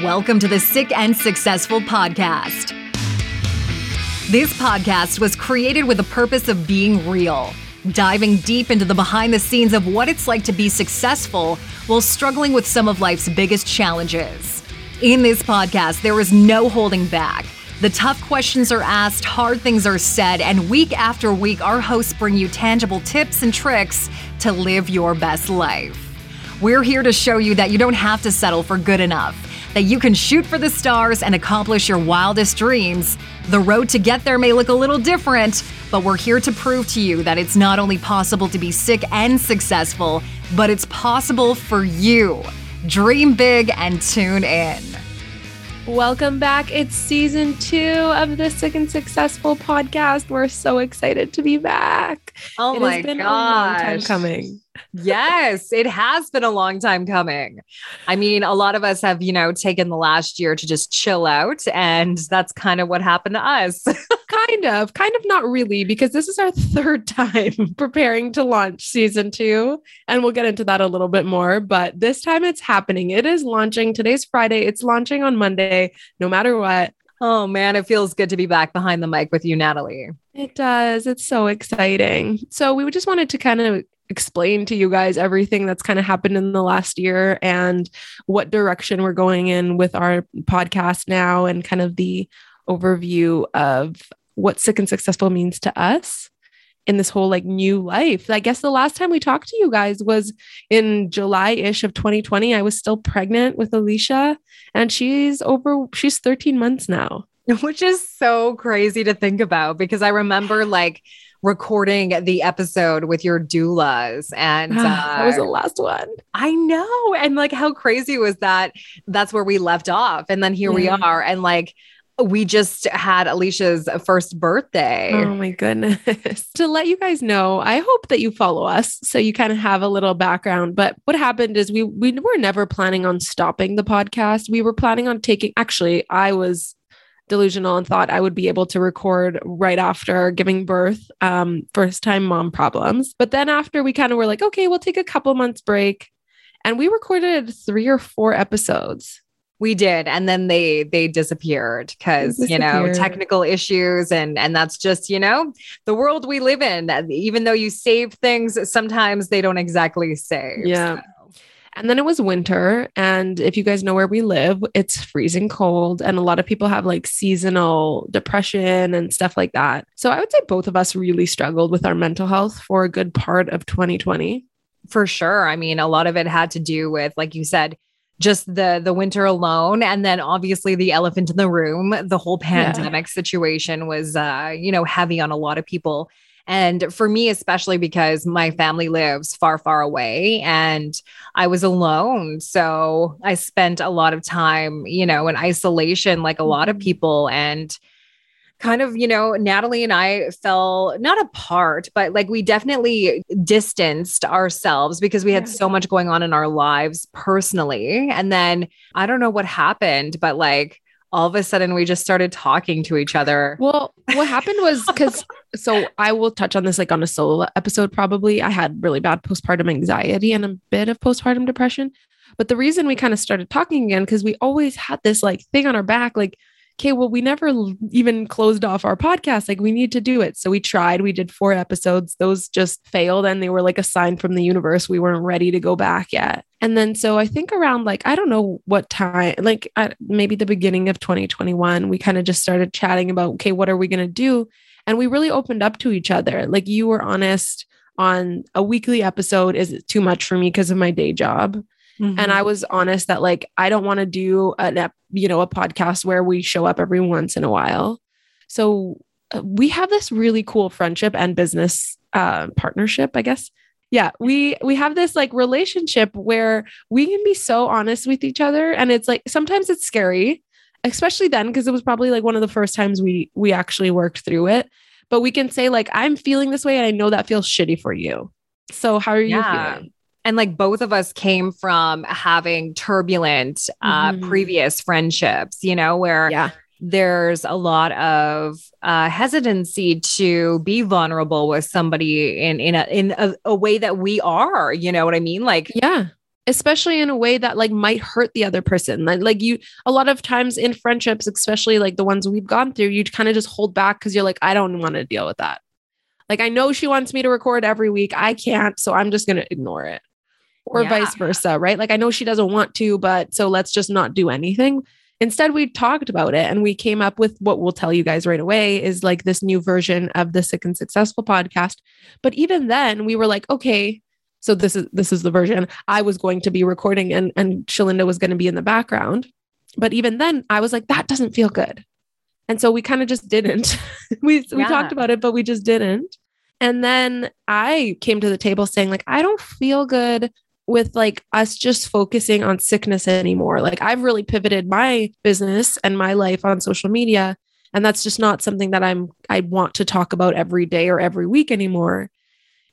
Welcome to the Sick and Successful Podcast. This podcast was created with the purpose of being real, diving deep into the behind the scenes of what it's like to be successful while struggling with some of life's biggest challenges. In this podcast, there is no holding back. The tough questions are asked, hard things are said, and week after week, our hosts bring you tangible tips and tricks to live your best life. We're here to show you that you don't have to settle for good enough that you can shoot for the stars and accomplish your wildest dreams. The road to get there may look a little different, but we're here to prove to you that it's not only possible to be sick and successful, but it's possible for you. Dream big and tune in. Welcome back. It's season two of the Sick and Successful podcast. We're so excited to be back. Oh it my has been gosh. a long time coming. yes, it has been a long time coming. I mean, a lot of us have, you know, taken the last year to just chill out, and that's kind of what happened to us. kind of, kind of not really, because this is our third time preparing to launch season two. And we'll get into that a little bit more. But this time it's happening. It is launching. Today's Friday. It's launching on Monday, no matter what. Oh man, it feels good to be back behind the mic with you, Natalie. It does. It's so exciting. So, we just wanted to kind of explain to you guys everything that's kind of happened in the last year and what direction we're going in with our podcast now and kind of the overview of what sick and successful means to us in this whole like new life. I guess the last time we talked to you guys was in July ish of 2020. I was still pregnant with Alicia and she's over, she's 13 months now. Which is so crazy to think about because I remember like recording the episode with your doulas and uh, that was the last one. I know. And like how crazy was that? That's where we left off. And then here yeah. we are. And like we just had Alicia's first birthday. Oh my goodness. to let you guys know, I hope that you follow us so you kind of have a little background. But what happened is we we were never planning on stopping the podcast. We were planning on taking actually I was delusional and thought I would be able to record right after giving birth, um, first time mom problems. But then after we kind of were like, okay, we'll take a couple months break. And we recorded three or four episodes. We did, and then they they disappeared because you know technical issues, and and that's just you know the world we live in. Even though you save things, sometimes they don't exactly save. Yeah. So. And then it was winter. And if you guys know where we live, it's freezing cold. And a lot of people have like seasonal depression and stuff like that. So I would say both of us really struggled with our mental health for a good part of 2020. For sure. I mean, a lot of it had to do with, like you said, just the the winter alone and then obviously the elephant in the room the whole pandemic yeah. situation was uh you know heavy on a lot of people and for me, especially because my family lives far, far away and I was alone. So I spent a lot of time, you know, in isolation, like a lot of mm-hmm. people. And kind of, you know, Natalie and I fell not apart, but like we definitely distanced ourselves because we had so much going on in our lives personally. And then I don't know what happened, but like, all of a sudden we just started talking to each other. Well, what happened was because so I will touch on this like on a solo episode probably. I had really bad postpartum anxiety and a bit of postpartum depression. But the reason we kind of started talking again because we always had this like thing on our back like okay, well, we never even closed off our podcast. Like, we need to do it. So we tried. We did four episodes. Those just failed. And they were like a sign from the universe. We weren't ready to go back yet. And then, so I think around like, I don't know what time, like maybe the beginning of 2021, we kind of just started chatting about, okay, what are we going to do? And we really opened up to each other. Like, you were honest on a weekly episode. Is it too much for me because of my day job? Mm-hmm. And I was honest that like I don't want to do an you know a podcast where we show up every once in a while. So uh, we have this really cool friendship and business uh, partnership, I guess. Yeah, we we have this like relationship where we can be so honest with each other, and it's like sometimes it's scary, especially then because it was probably like one of the first times we we actually worked through it. But we can say like I'm feeling this way, and I know that feels shitty for you. So how are you yeah. feeling? And like both of us came from having turbulent uh mm-hmm. previous friendships you know where yeah there's a lot of uh, hesitancy to be vulnerable with somebody in in a in a, a, way that we are. You know what I mean? Like, yeah, especially in a way that like might hurt the other person. Like, like you, a lot of times in friendships, especially like the ones we've gone through, you kind of just hold back because you're like, I don't want to deal with that. Like, I know she wants me to record every week. I can't. So I'm just going to ignore it or yeah. vice versa. Right. Like, I know she doesn't want to, but so let's just not do anything. Instead, we talked about it and we came up with what we'll tell you guys right away is like this new version of the Sick and Successful podcast. But even then, we were like, okay, so this is this is the version I was going to be recording and and Shalinda was going to be in the background. But even then I was like that doesn't feel good. And so we kind of just didn't. we we talked about it but we just didn't. And then I came to the table saying like I don't feel good with like us just focusing on sickness anymore. Like I've really pivoted my business and my life on social media and that's just not something that I'm I want to talk about every day or every week anymore.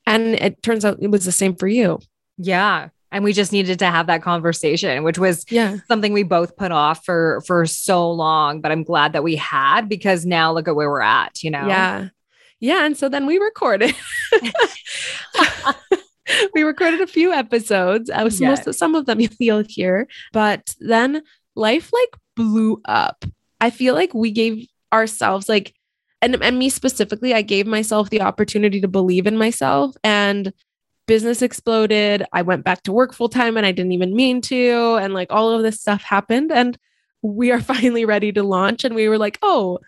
And it turns out it was the same for you. Yeah. And we just needed to have that conversation, which was yeah. something we both put off for for so long. But I'm glad that we had because now look at where we're at, you know? Yeah. Yeah. And so then we recorded. we recorded a few episodes. I was yes. most some of them you'll hear, but then life like blew up. I feel like we gave ourselves like and, and me specifically, I gave myself the opportunity to believe in myself and business exploded. I went back to work full time and I didn't even mean to. And like all of this stuff happened. And we are finally ready to launch. And we were like, oh,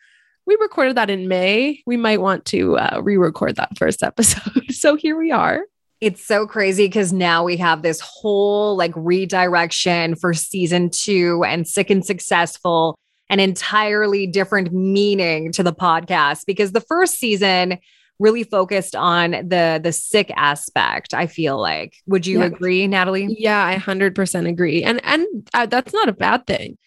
we recorded that in May. We might want to uh, re record that first episode. so here we are. It's so crazy because now we have this whole like redirection for season two and sick and successful an entirely different meaning to the podcast because the first season really focused on the the sick aspect i feel like. Would you yeah. agree natalie? Yeah i 100% agree. And and uh, that's not a bad thing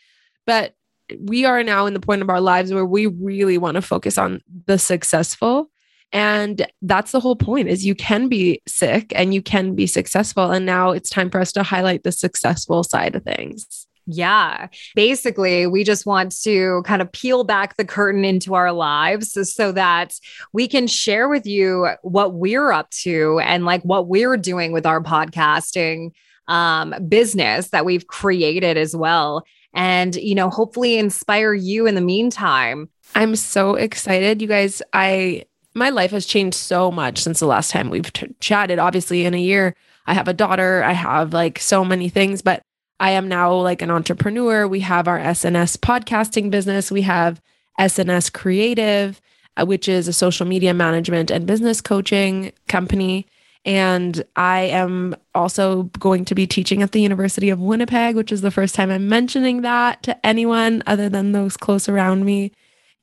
but we are now in the point of our lives where we really want to focus on the successful and that's the whole point is you can be sick and you can be successful and now it's time for us to highlight the successful side of things yeah. Basically, we just want to kind of peel back the curtain into our lives so that we can share with you what we're up to and like what we're doing with our podcasting um, business that we've created as well. And, you know, hopefully inspire you in the meantime. I'm so excited. You guys, I, my life has changed so much since the last time we've t- chatted. Obviously, in a year, I have a daughter, I have like so many things, but I am now like an entrepreneur. We have our SNS podcasting business. We have SNS Creative, uh, which is a social media management and business coaching company. And I am also going to be teaching at the University of Winnipeg, which is the first time I'm mentioning that to anyone other than those close around me.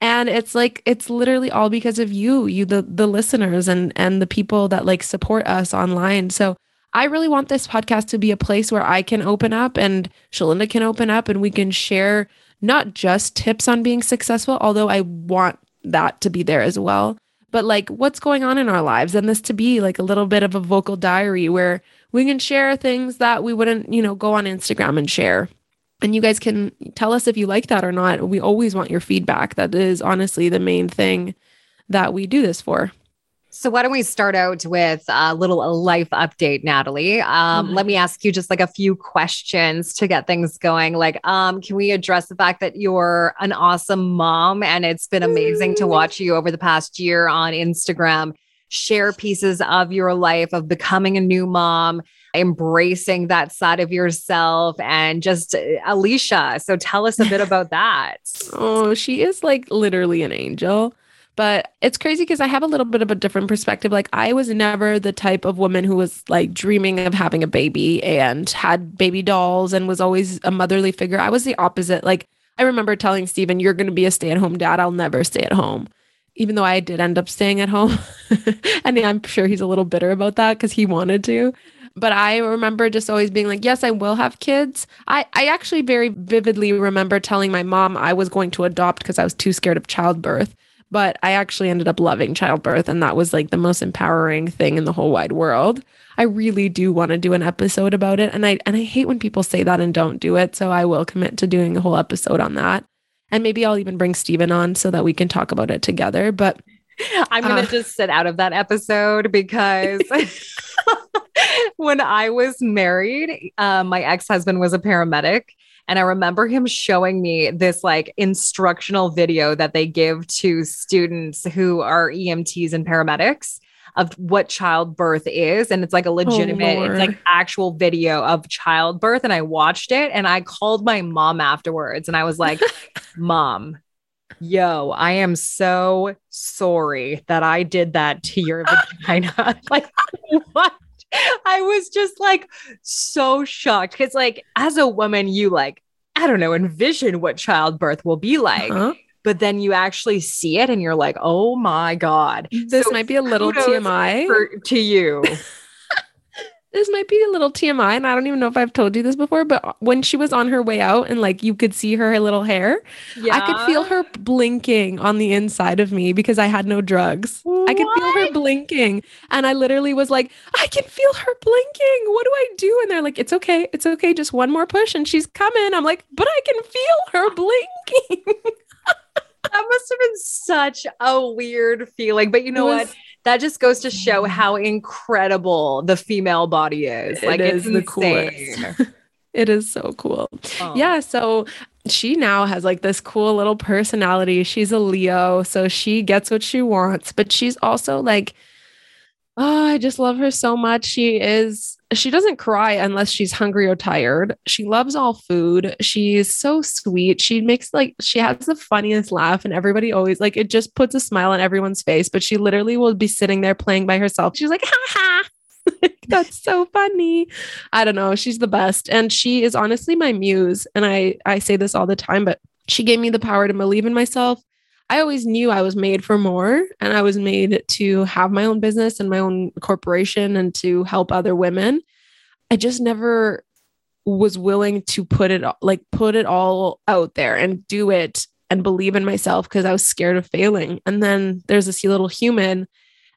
And it's like it's literally all because of you, you the the listeners and and the people that like support us online. So I really want this podcast to be a place where I can open up and Shalinda can open up and we can share not just tips on being successful, although I want that to be there as well, but like what's going on in our lives and this to be like a little bit of a vocal diary where we can share things that we wouldn't, you know, go on Instagram and share. And you guys can tell us if you like that or not. We always want your feedback. That is honestly the main thing that we do this for. So why don't we start out with a little life update, Natalie? Um, mm-hmm. Let me ask you just like a few questions to get things going. Like, um, can we address the fact that you're an awesome mom, and it's been amazing to watch you over the past year on Instagram share pieces of your life of becoming a new mom, embracing that side of yourself, and just uh, Alicia. So tell us a bit about that. oh, she is like literally an angel. But it's crazy because I have a little bit of a different perspective. Like, I was never the type of woman who was like dreaming of having a baby and had baby dolls and was always a motherly figure. I was the opposite. Like, I remember telling Steven, You're going to be a stay at home dad. I'll never stay at home. Even though I did end up staying at home. and I'm sure he's a little bitter about that because he wanted to but I remember just always being like, yes, I will have kids. I, I actually very vividly remember telling my mom I was going to adopt because I was too scared of childbirth but I actually ended up loving childbirth and that was like the most empowering thing in the whole wide world. I really do want to do an episode about it and I and I hate when people say that and don't do it, so I will commit to doing a whole episode on that. And maybe I'll even bring Steven on so that we can talk about it together, but I'm going to uh, just sit out of that episode because when I was married, uh, my ex husband was a paramedic. And I remember him showing me this like instructional video that they give to students who are EMTs and paramedics of what childbirth is. And it's like a oh, legitimate, oh, it's like actual video of childbirth. And I watched it and I called my mom afterwards and I was like, Mom, yo, I am so sorry that I did that to your vagina. like, what? I was just like so shocked because, like, as a woman, you like, I don't know, envision what childbirth will be like. Uh-huh. But then you actually see it and you're like, oh my God. This so might be a little TMI for, to you. this might be a little TMI, and I don't even know if I've told you this before, but when she was on her way out and like you could see her little hair, yeah. I could feel her blinking on the inside of me because I had no drugs. What? I could feel her blinking. And I literally was like, I can feel her blinking. What do I do? And they're like, it's okay. It's okay. Just one more push and she's coming. I'm like, but I can feel her blinking. that must have been such a weird feeling. But you know was, what? That just goes to show how incredible the female body is. Like it is it's the coolest. it is so cool. Oh. Yeah. So she now has like this cool little personality. She's a Leo, so she gets what she wants, but she's also like, oh, I just love her so much. She is she doesn't cry unless she's hungry or tired. She loves all food. She's so sweet. She makes like she has the funniest laugh and everybody always like it just puts a smile on everyone's face, but she literally will be sitting there playing by herself. She's like, "Ha ha." That's so funny. I don't know, she's the best and she is honestly my muse and I I say this all the time, but she gave me the power to believe in myself. I always knew I was made for more and I was made to have my own business and my own corporation and to help other women. I just never was willing to put it like put it all out there and do it and believe in myself because I was scared of failing. And then there's this little human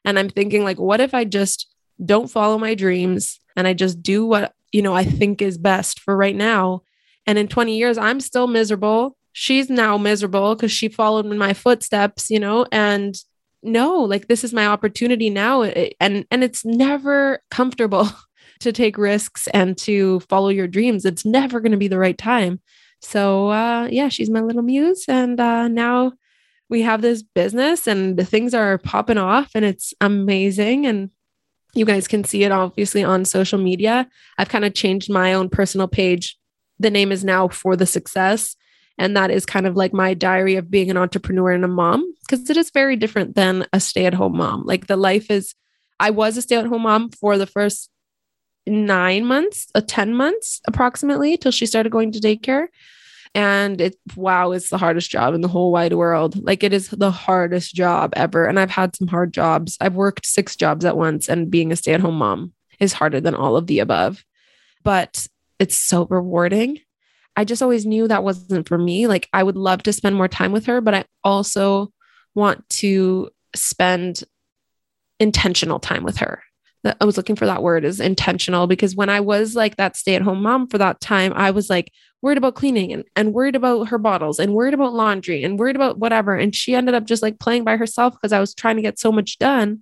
and I'm thinking like what if I just don't follow my dreams and I just do what, you know, I think is best for right now. And in 20 years I'm still miserable she's now miserable because she followed in my footsteps, you know, and no, like this is my opportunity now. And and it's never comfortable to take risks and to follow your dreams. It's never going to be the right time. So uh yeah, she's my little muse. And uh now we have this business and the things are popping off and it's amazing. And you guys can see it obviously on social media. I've kind of changed my own personal page. The name is now for the success and that is kind of like my diary of being an entrepreneur and a mom, because it is very different than a stay at home mom. Like the life is, I was a stay at home mom for the first nine months, uh, 10 months approximately, till she started going to daycare. And it, wow, it's the hardest job in the whole wide world. Like it is the hardest job ever. And I've had some hard jobs. I've worked six jobs at once, and being a stay at home mom is harder than all of the above. But it's so rewarding I just always knew that wasn't for me. Like I would love to spend more time with her, but I also want to spend intentional time with her. I was looking for that word is intentional because when I was like that stay at home mom for that time, I was like worried about cleaning and, and worried about her bottles and worried about laundry and worried about whatever. And she ended up just like playing by herself because I was trying to get so much done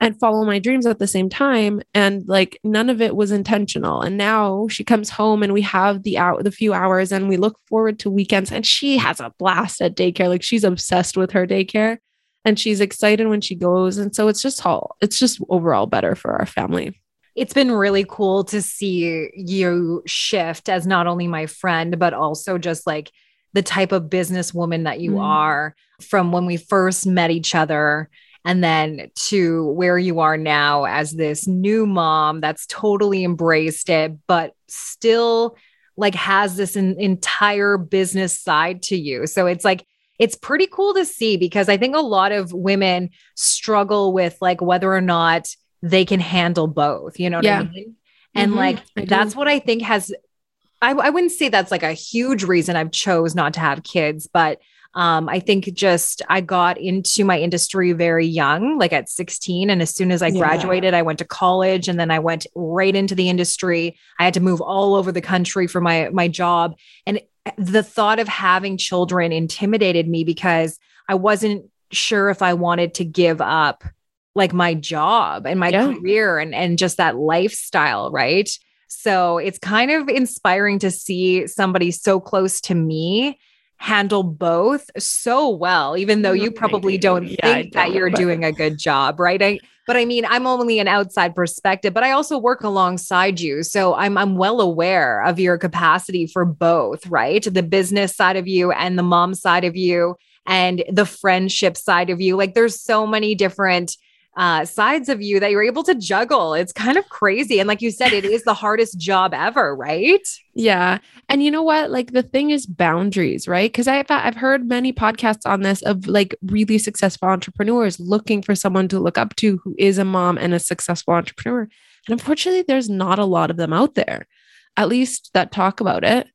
and follow my dreams at the same time. And like none of it was intentional. And now she comes home and we have the out the few hours and we look forward to weekends. And she has a blast at daycare. Like she's obsessed with her daycare and she's excited when she goes. And so it's just all it's just overall better for our family. It's been really cool to see you shift as not only my friend but also just like the type of businesswoman that you mm. are from when we first met each other and then to where you are now as this new mom that's totally embraced it but still like has this in, entire business side to you so it's like it's pretty cool to see because i think a lot of women struggle with like whether or not they can handle both you know what yeah. i mean and mm-hmm. like that's what i think has I, I wouldn't say that's like a huge reason I've chose not to have kids, but um, I think just I got into my industry very young, like at 16. And as soon as I graduated, yeah. I went to college and then I went right into the industry. I had to move all over the country for my my job. And the thought of having children intimidated me because I wasn't sure if I wanted to give up like my job and my yeah. career and and just that lifestyle, right? So it's kind of inspiring to see somebody so close to me handle both so well, even though you probably don't yeah, think don't, that you're but... doing a good job, right? I, but I mean, I'm only an outside perspective, but I also work alongside you. So I'm I'm well aware of your capacity for both, right? The business side of you and the mom side of you and the friendship side of you. Like there's so many different uh, sides of you that you're able to juggle. It's kind of crazy. And like you said, it is the hardest job ever, right? Yeah. And you know what? Like the thing is boundaries, right? Because I've, I've heard many podcasts on this of like really successful entrepreneurs looking for someone to look up to who is a mom and a successful entrepreneur. And unfortunately, there's not a lot of them out there, at least that talk about it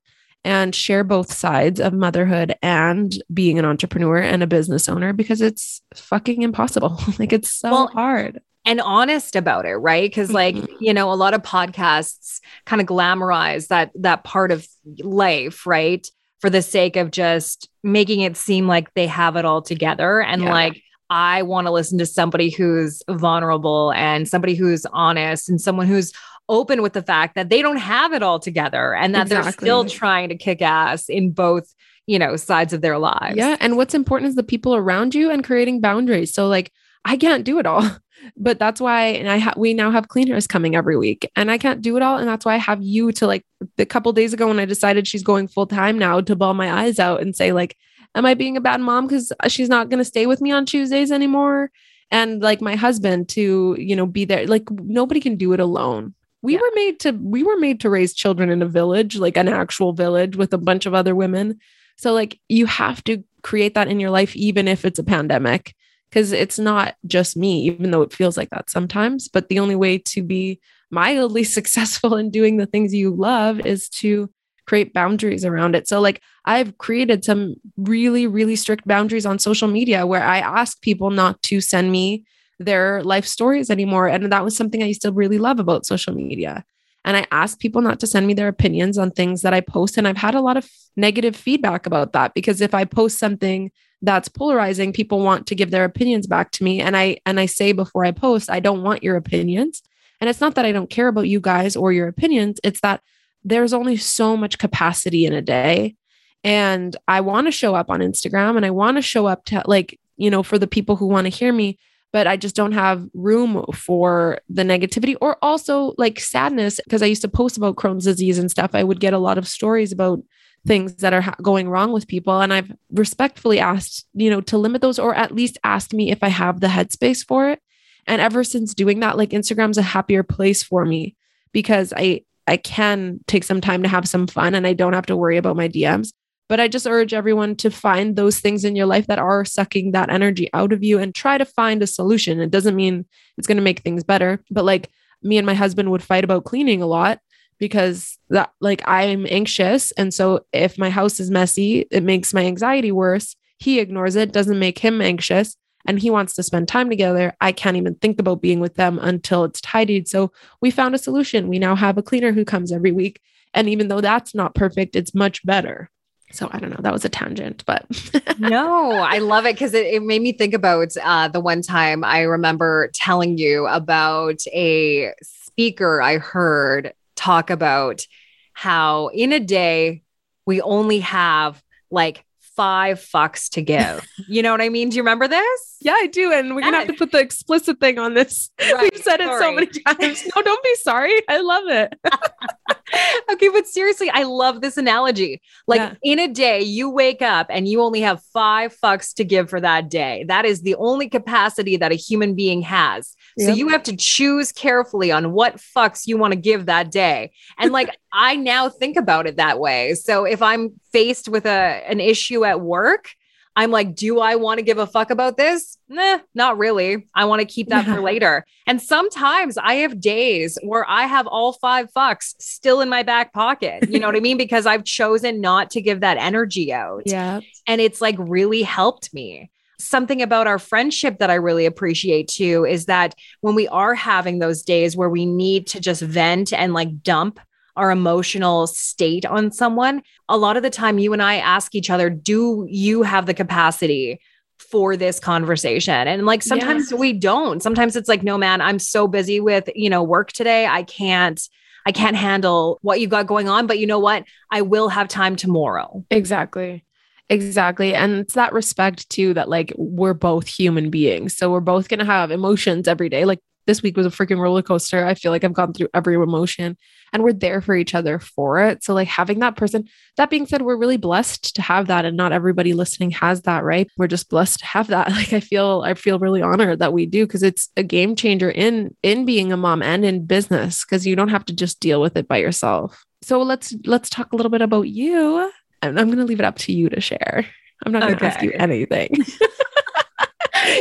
and share both sides of motherhood and being an entrepreneur and a business owner because it's fucking impossible. like it's so well, hard. And honest about it, right? Because like, mm-hmm. you know, a lot of podcasts kind of glamorize that that part of life, right? For the sake of just making it seem like they have it all together. And yeah. like I want to listen to somebody who's vulnerable and somebody who's honest and someone who's open with the fact that they don't have it all together and that exactly. they're still trying to kick ass in both you know sides of their lives. Yeah and what's important is the people around you and creating boundaries. So like i can't do it all but that's why and i ha- we now have cleaners coming every week and i can't do it all and that's why i have you to like a couple days ago when i decided she's going full time now to bawl my eyes out and say like am i being a bad mom? Because she's not going to stay with me on tuesdays anymore? And like my husband to you know be there like nobody can do it alone we yeah. were made to we were made to raise children in a village like an actual village with a bunch of other women. So like you have to create that in your life even if it's a pandemic because it's not just me even though it feels like that sometimes. But the only way to be mildly successful in doing the things you love is to create boundaries around it. So like i've created some really really strict boundaries on social media where i ask people not to send me their life stories anymore. And that was something I used to really love about social media. And I ask people not to send me their opinions on things that I post. And I've had a lot of negative feedback about that because if I post something that's polarizing, people want to give their opinions back to me. And I and I say before I post, I don't want your opinions. And it's not that I don't care about you guys or your opinions, it's that there's only so much capacity in a day. And I want to show up on Instagram and I want to show up to like, you know, for the people who want to hear me but I just don't have room for the negativity or also like sadness because I used to post about Crohn's disease and stuff. I would get a lot of stories about things that are ha- going wrong with people and I've respectfully asked, you know, to limit those or at least asked me if I have the headspace for it. And ever since doing that, like Instagram's a happier place for me because I I can take some time to have some fun and I don't have to worry about my DMs. But I just urge everyone to find those things in your life that are sucking that energy out of you and try to find a solution. It doesn't mean it's going to make things better, but like me and my husband would fight about cleaning a lot because that like I'm anxious and so if my house is messy, it makes my anxiety worse. He ignores it, doesn't make him anxious and he wants to spend time together. I can't even think about being with them until it's tidied. So we found a solution. We now have a cleaner who comes every week and even though that's not perfect, it's much better. So I don't know. That was a tangent, but no, I love it because it, it, made me think about uh, the one time I remember telling you about a speaker I heard talk about how in a day we only have like five fucks to give. You know what I mean? Do you remember this? Yeah, I do. And we're gonna have to put the explicit thing on this. Right, We've said sorry. it so many times. No, don't be sorry. I love it. okay, but seriously, I love this analogy. Like yeah. in a day, you wake up and you only have five fucks to give for that day. That is the only capacity that a human being has. So you have to choose carefully on what fucks you want to give that day. And like I now think about it that way. So if I'm faced with a an issue at work, I'm like, do I want to give a fuck about this? Nah, not really. I want to keep that for later. And sometimes I have days where I have all five fucks still in my back pocket. You know what I mean? Because I've chosen not to give that energy out. Yeah. And it's like really helped me. Something about our friendship that I really appreciate too is that when we are having those days where we need to just vent and like dump our emotional state on someone, a lot of the time you and I ask each other, do you have the capacity for this conversation. And like sometimes we don't. Sometimes it's like, no, man, I'm so busy with, you know, work today. I can't. I can't handle what you got going on, but you know what? I will have time tomorrow. Exactly. Exactly. And it's that respect too that like we're both human beings. So we're both going to have emotions every day. Like this week was a freaking roller coaster. I feel like I've gone through every emotion and we're there for each other for it. So, like having that person, that being said, we're really blessed to have that. And not everybody listening has that, right? We're just blessed to have that. Like I feel, I feel really honored that we do because it's a game changer in in being a mom and in business because you don't have to just deal with it by yourself. So let's let's talk a little bit about you. And I'm gonna leave it up to you to share. I'm not gonna okay. ask you anything.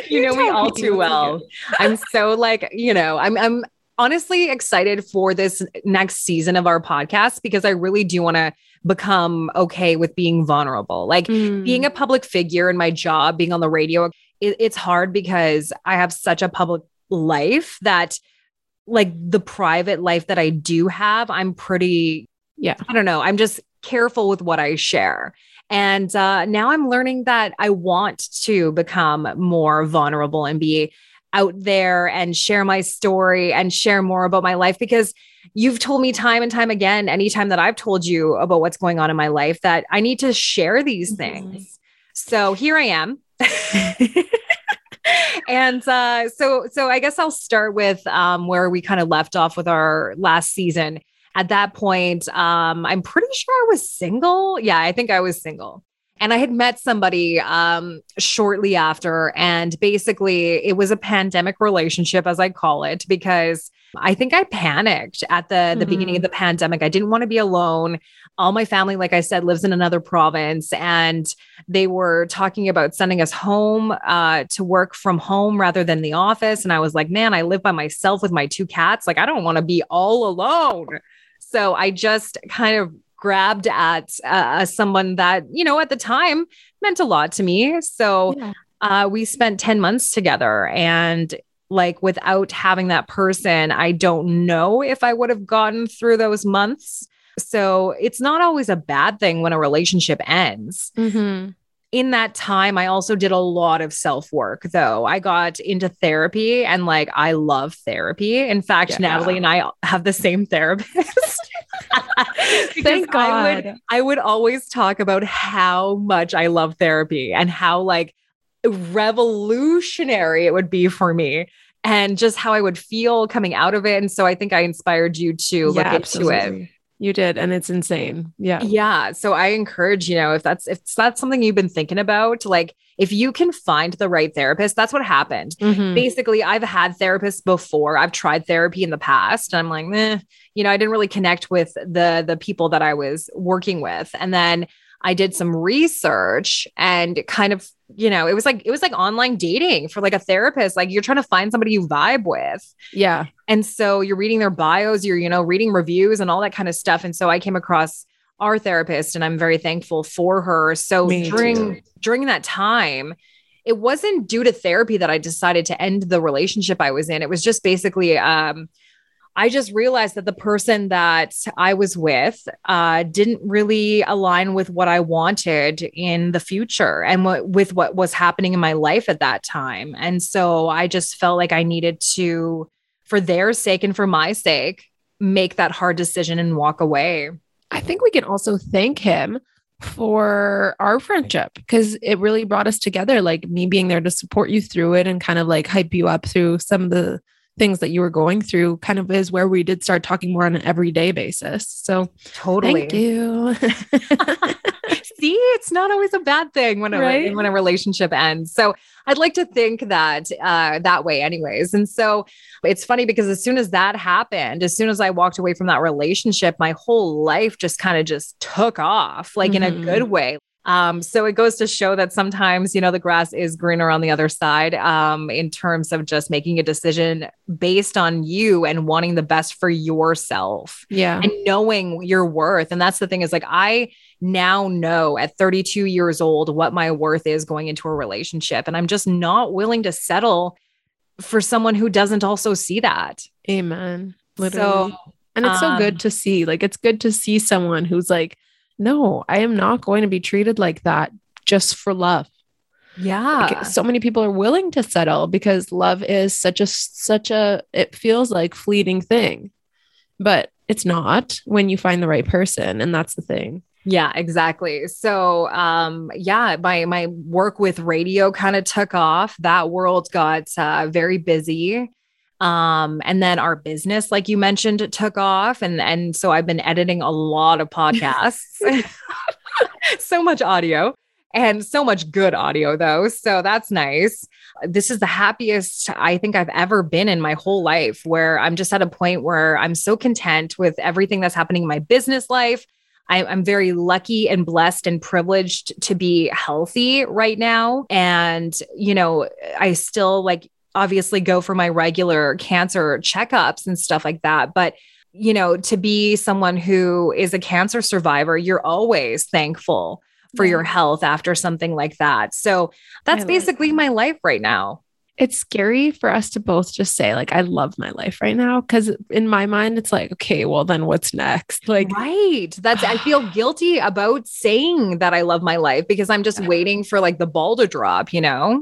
you know me all too well. I'm so like, you know, I'm I'm honestly excited for this next season of our podcast because I really do want to become okay with being vulnerable. Like mm. being a public figure in my job, being on the radio, it, it's hard because I have such a public life that like the private life that I do have, I'm pretty, yeah, I don't know. I'm just careful with what I share. And uh, now I'm learning that I want to become more vulnerable and be out there and share my story and share more about my life because you've told me time and time again, anytime that I've told you about what's going on in my life, that I need to share these mm-hmm. things. So here I am. and uh, so, so I guess I'll start with um, where we kind of left off with our last season. At that point, um, I'm pretty sure I was single. Yeah, I think I was single. And I had met somebody um, shortly after, and basically it was a pandemic relationship, as I call it, because I think I panicked at the mm-hmm. the beginning of mm-hmm. the pandemic. I didn't want to be alone. All my family, like I said, lives in another province, and they were talking about sending us home uh, to work from home rather than the office. And I was like, man, I live by myself with my two cats. Like, I don't want to be all alone. So I just kind of grabbed at uh, someone that, you know, at the time meant a lot to me. So yeah. uh, we spent 10 months together. And like without having that person, I don't know if I would have gotten through those months. So it's not always a bad thing when a relationship ends. Mm-hmm in that time, I also did a lot of self work, though. I got into therapy and like I love therapy. In fact, yeah. Natalie and I have the same therapist. Thank God. I would, I would always talk about how much I love therapy and how like revolutionary it would be for me and just how I would feel coming out of it. And so I think I inspired you to look yeah, into it. You did, and it's insane. Yeah. Yeah. So I encourage, you know, if that's if that's something you've been thinking about, like if you can find the right therapist, that's what happened. Mm-hmm. Basically, I've had therapists before. I've tried therapy in the past. And I'm like, eh, you know, I didn't really connect with the the people that I was working with. And then I did some research and kind of, you know, it was like it was like online dating for like a therapist. Like you're trying to find somebody you vibe with. Yeah. And so you're reading their bios, you're, you know, reading reviews and all that kind of stuff. And so I came across our therapist and I'm very thankful for her. So Me during too. during that time, it wasn't due to therapy that I decided to end the relationship I was in. It was just basically um I just realized that the person that I was with uh, didn't really align with what I wanted in the future and what, with what was happening in my life at that time. And so I just felt like I needed to, for their sake and for my sake, make that hard decision and walk away. I think we can also thank him for our friendship because it really brought us together. Like me being there to support you through it and kind of like hype you up through some of the things that you were going through kind of is where we did start talking more on an everyday basis. So totally. Thank you. See, it's not always a bad thing when a right? when a relationship ends. So I'd like to think that uh, that way, anyways. And so it's funny because as soon as that happened, as soon as I walked away from that relationship, my whole life just kind of just took off, like mm-hmm. in a good mm-hmm. way. Um, so it goes to show that sometimes, you know, the grass is greener on the other side um, in terms of just making a decision based on you and wanting the best for yourself. Yeah. And knowing your worth. And that's the thing is like, I now know at 32 years old what my worth is going into a relationship. And I'm just not willing to settle for someone who doesn't also see that. Amen. Literally. So, and it's um, so good um, to see. Like, it's good to see someone who's like, no, I am not going to be treated like that just for love. Yeah. Like, so many people are willing to settle because love is such a such a it feels like fleeting thing. But it's not when you find the right person and that's the thing. Yeah, exactly. So, um, yeah, my my work with radio kind of took off. That world got uh, very busy. Um, and then our business, like you mentioned, took off. And and so I've been editing a lot of podcasts. so much audio and so much good audio though. So that's nice. This is the happiest I think I've ever been in my whole life where I'm just at a point where I'm so content with everything that's happening in my business life. I, am very lucky and blessed and privileged to be healthy right now. And, you know, I still like obviously go for my regular cancer checkups and stuff like that. But, you know, to be someone who is a cancer survivor, you're always thankful for your health after something like that. So that's basically my life right now. It's scary for us to both just say like i love my life right now because in my mind it's like okay well then what's next? Like right. That's i feel guilty about saying that i love my life because i'm just waiting for like the ball to drop you know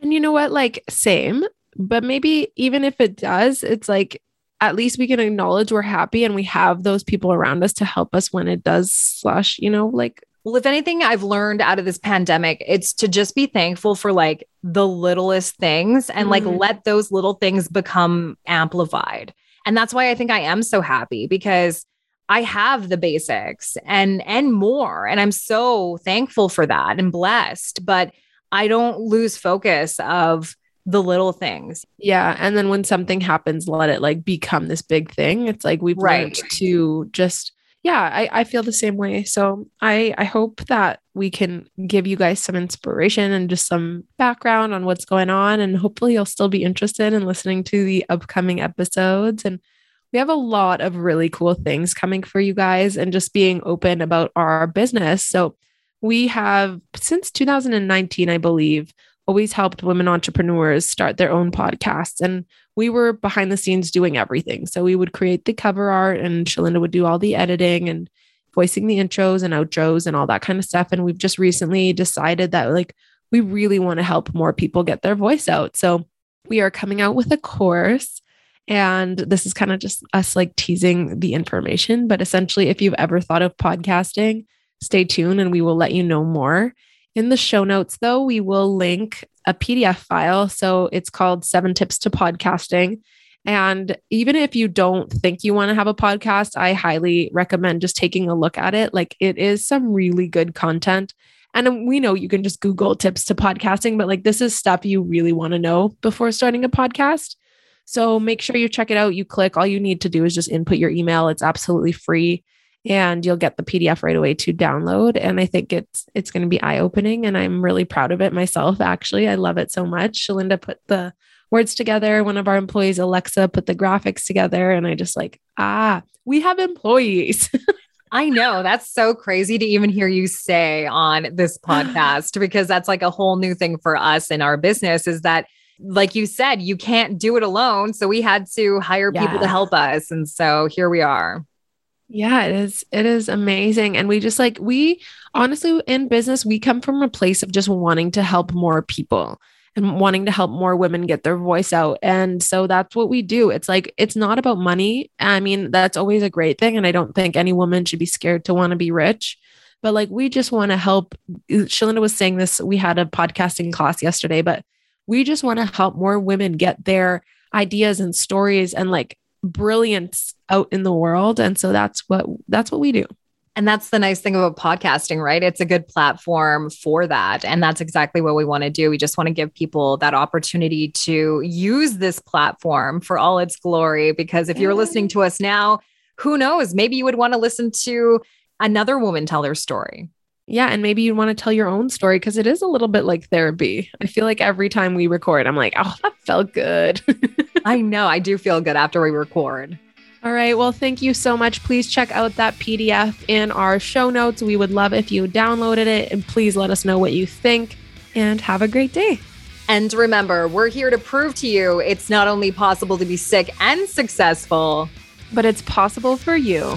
and you know what? Like same. But maybe even if it does it's like at least we can acknowledge we're happy and we have those people around us to help us when it does slash you know like well, if anything I've learned out of this pandemic, it's to just be thankful for like the littlest things and mm like let those little things become amplified. And that's why I think I am so happy because I have the basics and and more. And I'm so thankful for that and blessed, but I don't lose focus of the little things. Yeah, and then when something happens, let it like become this big thing. It's like we've right. learned to just yeah, I, I feel the same way. So I I hope that we can give you guys some inspiration and just some background on what's going on. And hopefully you'll still be interested in listening to the upcoming episodes. And we have a lot of really cool things coming for you guys and just being open about our business. So we have since 2019, I believe, always helped women entrepreneurs start their own podcasts. And we were behind the scenes doing everything. So we would create the cover art and Shalinda would do all the editing and voicing the intros and outros and all that kind of stuff. And we've just recently decided that like we really want to help more people get their voice out. So we are coming out with a course. And this is kind of just us like teasing the information. But essentially, if you've ever thought of podcasting, stay tuned and we will let you know more. In the show notes, though, we will link a PDF file. So it's called Seven Tips to Podcasting. And even if you don't think you want to have a podcast, I highly recommend just taking a look at it. Like it is some really good content. And um, we know you can just Google tips to podcasting, but like this is stuff you really want to know before starting a podcast. So make sure you check it out. You click, all you need to do is just input your email. It's absolutely free and you'll get the PDF right away to download. And I think it's it's going to be eye opening, and I'm really proud of it myself. Actually, I love it so much. Shalinda put the words together. One of our employees, Alexa, put the graphics together, and I just like ah, we have employees. I know that's so crazy to even hear you say on this podcast because that's like a whole new thing for us in our business is that like you said you can't do it alone so we had to hire yeah. people to help us and so here we are. Yeah, it is. It is amazing. And we just like, we honestly, in business, we come from a place of just wanting to help more people and wanting to help more women get their voice out. And so that's what we do. It's like, it's not about money. I mean, that's always a great thing. And I don't think any woman should be scared to want to be rich. But like, we just want to help. Uh, Shalinda was saying this. We had a podcasting class yesterday, but we just want to help more women get their ideas and stories and like brilliance out in the world and so that's what that's what we do and that's the nice thing about podcasting, right? It's a good platform for that. And that's exactly what we want to do. We just want to give people that opportunity to use this platform for all its glory. Because if you're listening to us now, who knows? Maybe you would want to listen to another woman tell their story. Yeah. And maybe you want to tell your own story because it is a little bit like therapy. I feel like every time we record, I'm like, oh, that felt good. I know. I do feel good after we record. All right. Well, thank you so much. Please check out that PDF in our show notes. We would love if you downloaded it and please let us know what you think and have a great day. And remember, we're here to prove to you it's not only possible to be sick and successful, but it's possible for you.